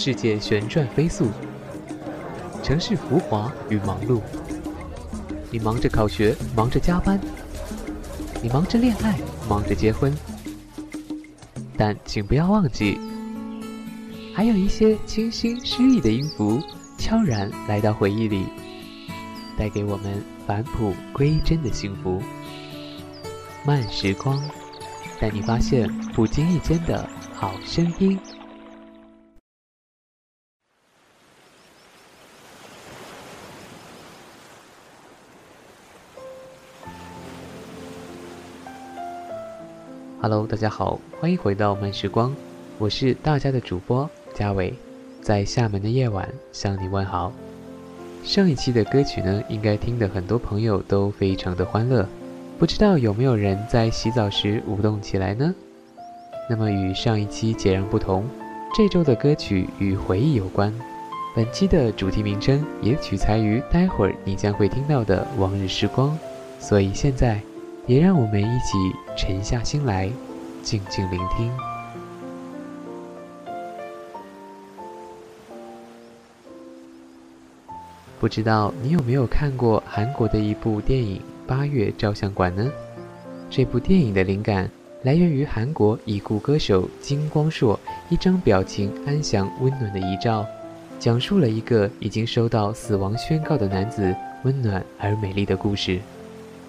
世界旋转飞速，城市浮华与忙碌。你忙着考学，忙着加班，你忙着恋爱，忙着结婚。但请不要忘记，还有一些清新诗意的音符，悄然来到回忆里，带给我们返璞归真的幸福。慢时光，带你发现不经意间的好声音。Hello，大家好，欢迎回到慢时光，我是大家的主播嘉伟，在厦门的夜晚向你问好。上一期的歌曲呢，应该听的很多朋友都非常的欢乐，不知道有没有人在洗澡时舞动起来呢？那么与上一期截然不同，这周的歌曲与回忆有关，本期的主题名称也取材于待会儿你将会听到的往日时光，所以现在。也让我们一起沉下心来，静静聆听。不知道你有没有看过韩国的一部电影《八月照相馆》呢？这部电影的灵感来源于韩国已故歌手金光硕一张表情安详温暖的遗照，讲述了一个已经收到死亡宣告的男子温暖而美丽的故事。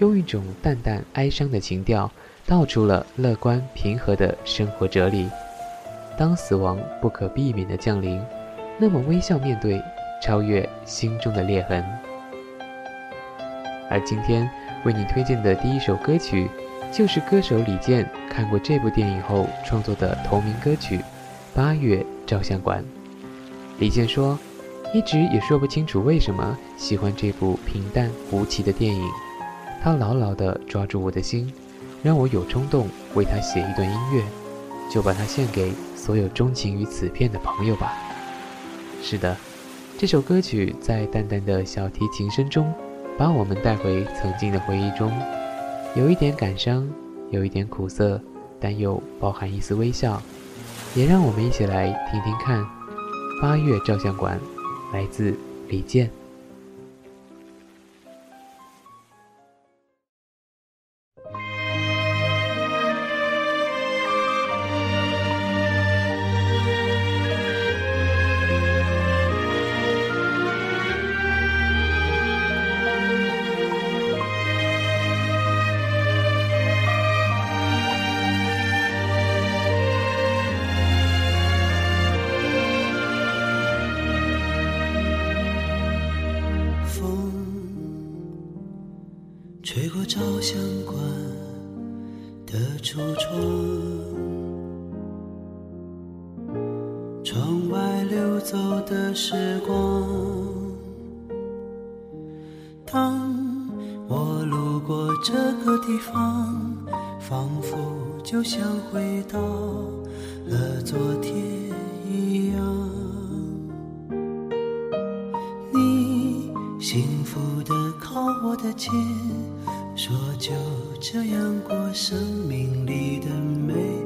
用一种淡淡哀伤的情调，道出了乐观平和的生活哲理。当死亡不可避免的降临，那么微笑面对，超越心中的裂痕。而今天为你推荐的第一首歌曲，就是歌手李健看过这部电影后创作的同名歌曲《八月照相馆》。李健说，一直也说不清楚为什么喜欢这部平淡无奇的电影。他牢牢地抓住我的心，让我有冲动为他写一段音乐，就把它献给所有钟情于此片的朋友吧。是的，这首歌曲在淡淡的小提琴声中，把我们带回曾经的回忆中，有一点感伤，有一点苦涩，但又包含一丝微笑。也让我们一起来听听看，《八月照相馆》，来自李健。方仿佛就像回到了昨天一样。你幸福的靠我的肩说就这样过生命里的每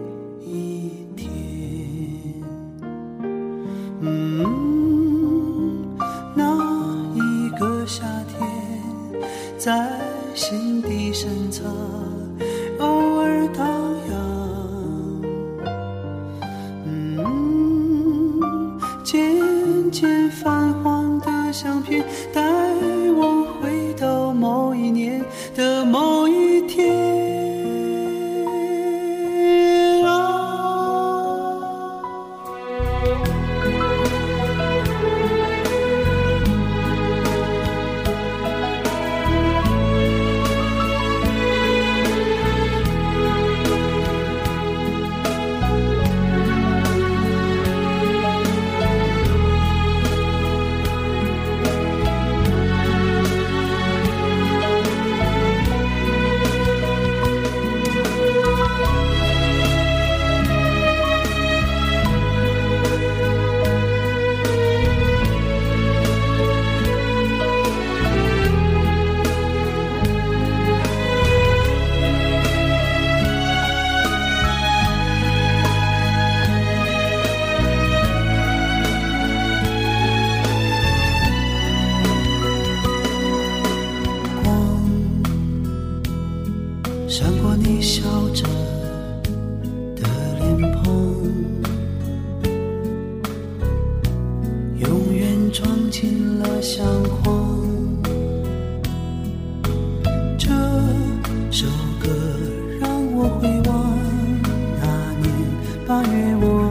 八月无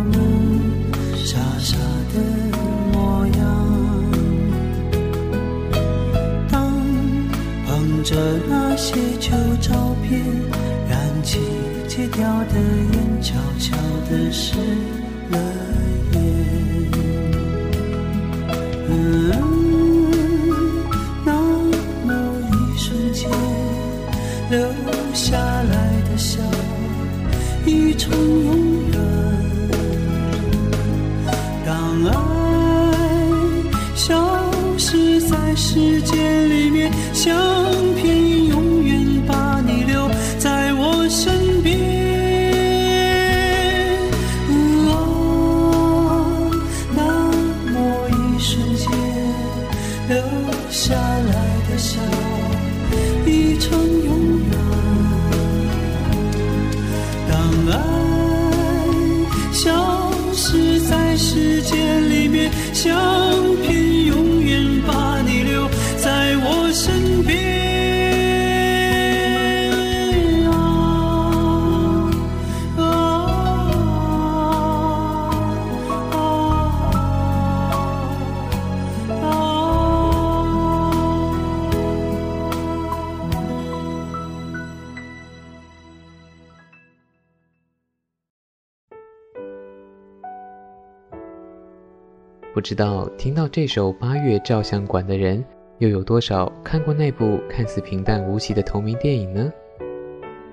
不知道听到这首《八月照相馆》的人，又有多少看过那部看似平淡无奇的同名电影呢？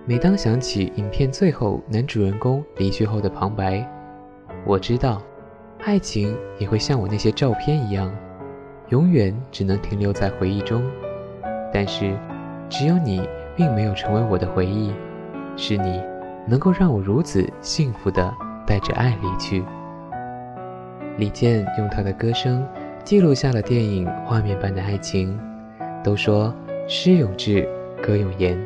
每当想起影片最后男主人公离去后的旁白，我知道，爱情也会像我那些照片一样，永远只能停留在回忆中。但是，只有你并没有成为我的回忆，是你能够让我如此幸福的带着爱离去。李健用他的歌声记录下了电影画面般的爱情。都说诗有志，歌有言。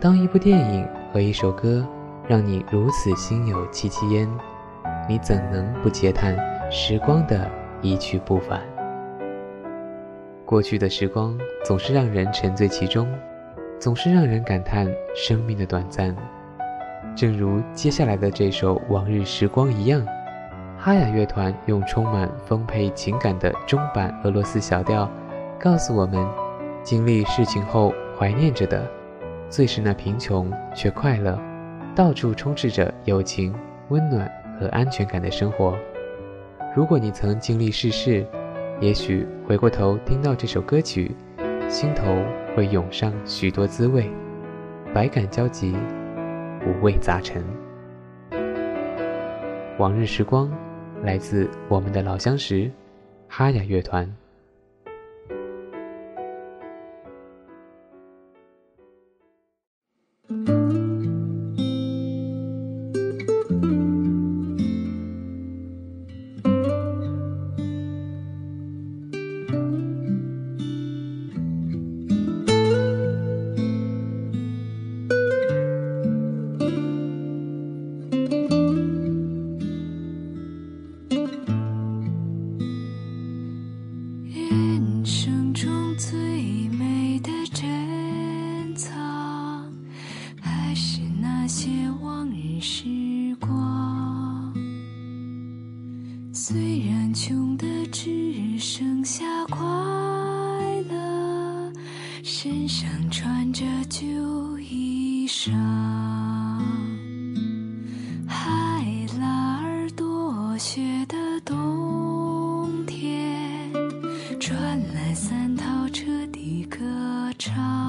当一部电影和一首歌让你如此心有戚戚焉，你怎能不嗟叹时光的一去不返？过去的时光总是让人沉醉其中，总是让人感叹生命的短暂。正如接下来的这首《往日时光》一样。哈雅乐团用充满丰沛情感的中版俄罗斯小调，告诉我们：经历事情后怀念着的，最是那贫穷却快乐、到处充斥着友情、温暖和安全感的生活。如果你曾经历世事，也许回过头听到这首歌曲，心头会涌上许多滋味，百感交集，五味杂陈。往日时光。来自我们的老相识，哈雅乐团。传来三套车的歌唱。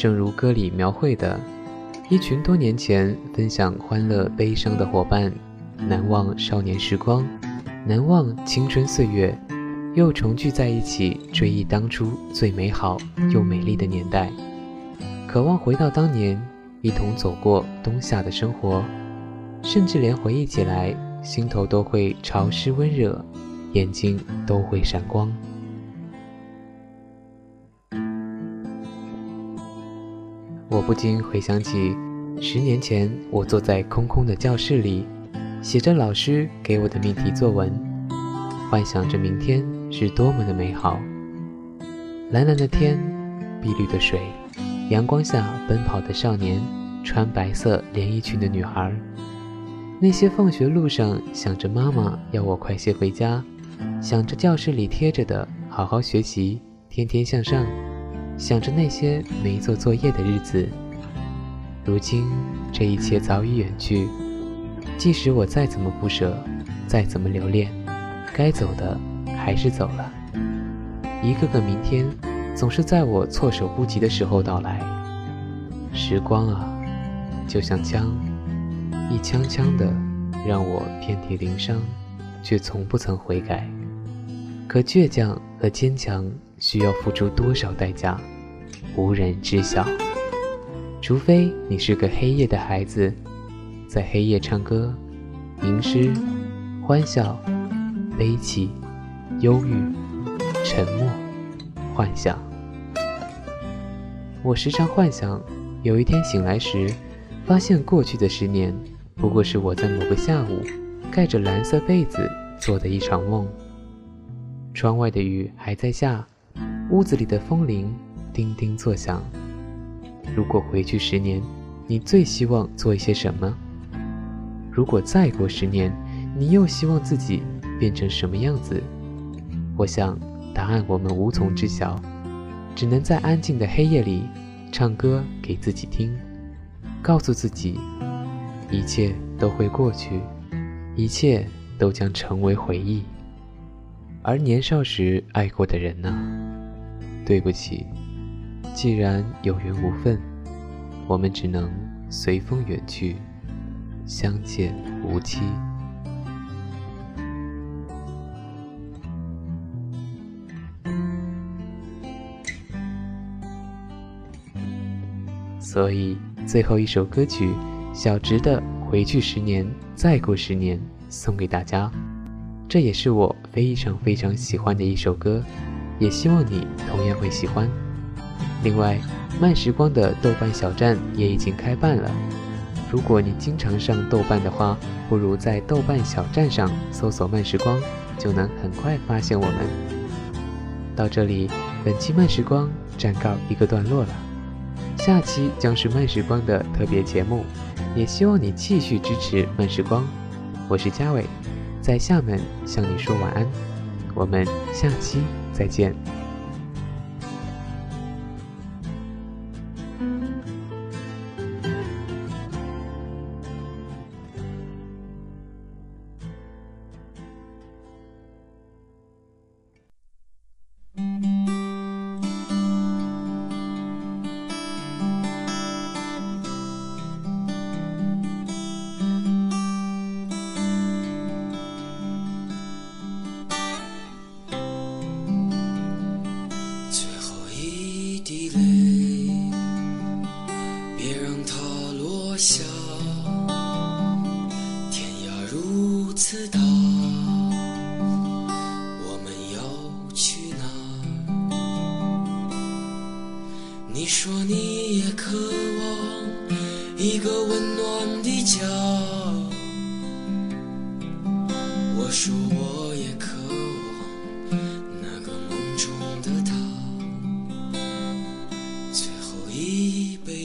正如歌里描绘的，一群多年前分享欢乐悲伤的伙伴，难忘少年时光，难忘青春岁月，又重聚在一起，追忆当初最美好又美丽的年代，渴望回到当年，一同走过冬夏的生活，甚至连回忆起来，心头都会潮湿温热，眼睛都会闪光。我不禁回想起，十年前我坐在空空的教室里，写着老师给我的命题作文，幻想着明天是多么的美好。蓝蓝的天，碧绿的水，阳光下奔跑的少年，穿白色连衣裙的女孩，那些放学路上想着妈妈要我快些回家，想着教室里贴着的“好好学习，天天向上”。想着那些没做作业的日子，如今这一切早已远去。即使我再怎么不舍，再怎么留恋，该走的还是走了。一个个明天，总是在我措手不及的时候到来。时光啊，就像枪，一枪枪的让我遍体鳞伤，却从不曾悔改。可倔强和坚强。需要付出多少代价，无人知晓。除非你是个黑夜的孩子，在黑夜唱歌、吟诗、欢笑、悲泣、忧郁、沉默、幻想。我时常幻想，有一天醒来时，发现过去的十年，不过是我在某个下午，盖着蓝色被子做的一场梦。窗外的雨还在下。屋子里的风铃叮叮作响。如果回去十年，你最希望做一些什么？如果再过十年，你又希望自己变成什么样子？我想，答案我们无从知晓，只能在安静的黑夜里唱歌给自己听，告诉自己，一切都会过去，一切都将成为回忆。而年少时爱过的人呢？对不起，既然有缘无分，我们只能随风远去，相见无期。所以，最后一首歌曲，小直的《回去十年，再过十年》送给大家。这也是我非常非常喜欢的一首歌。也希望你同样会喜欢。另外，慢时光的豆瓣小站也已经开办了。如果你经常上豆瓣的话，不如在豆瓣小站上搜索“慢时光”，就能很快发现我们。到这里，本期慢时光暂告一个段落了。下期将是慢时光的特别节目，也希望你继续支持慢时光。我是嘉伟，在厦门向你说晚安，我们下期再见。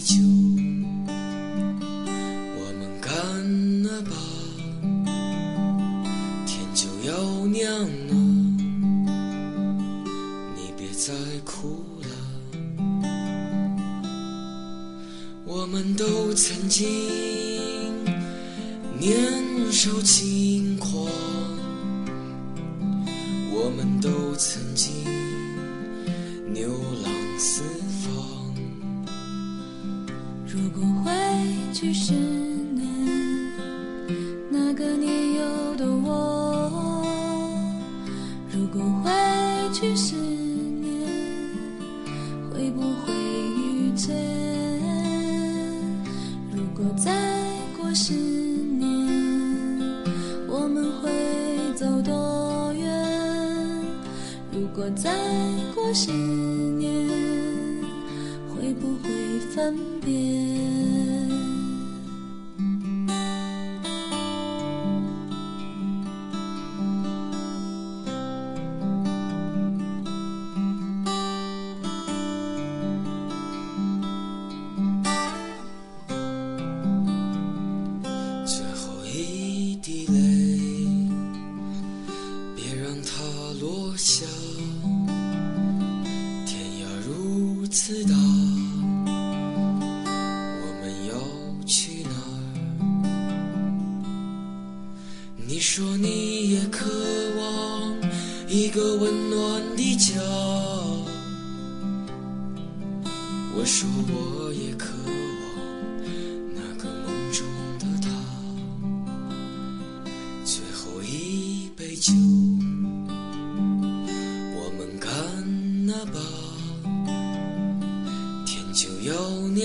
酒我们干了吧天就要亮了你别再哭了。我们都曾经年少轻如果回去十年，会不会遇见？如果再过十年，我们会走多远？如果再过十年，会不会分别？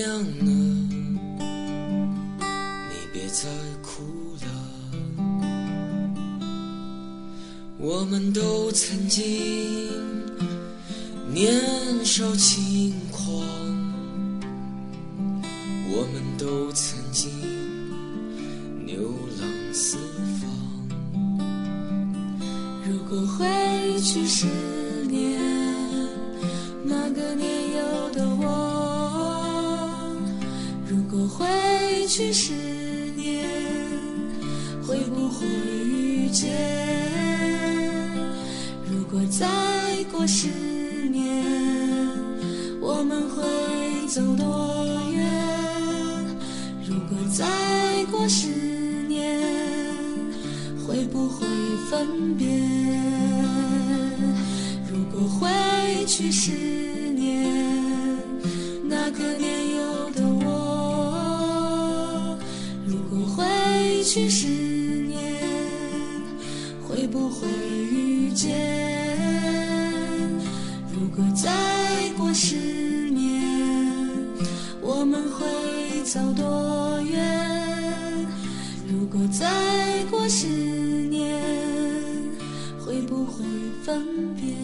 亮了你别再哭了。我们都曾经年少轻狂。我们都曾再过十年，我们会走多远？如果再过十年，会不会分别？如果回去十年，那个年幼的我，如果回去十年，会不会遇见？如果再过十年，我们会走多远？如果再过十年，会不会分别？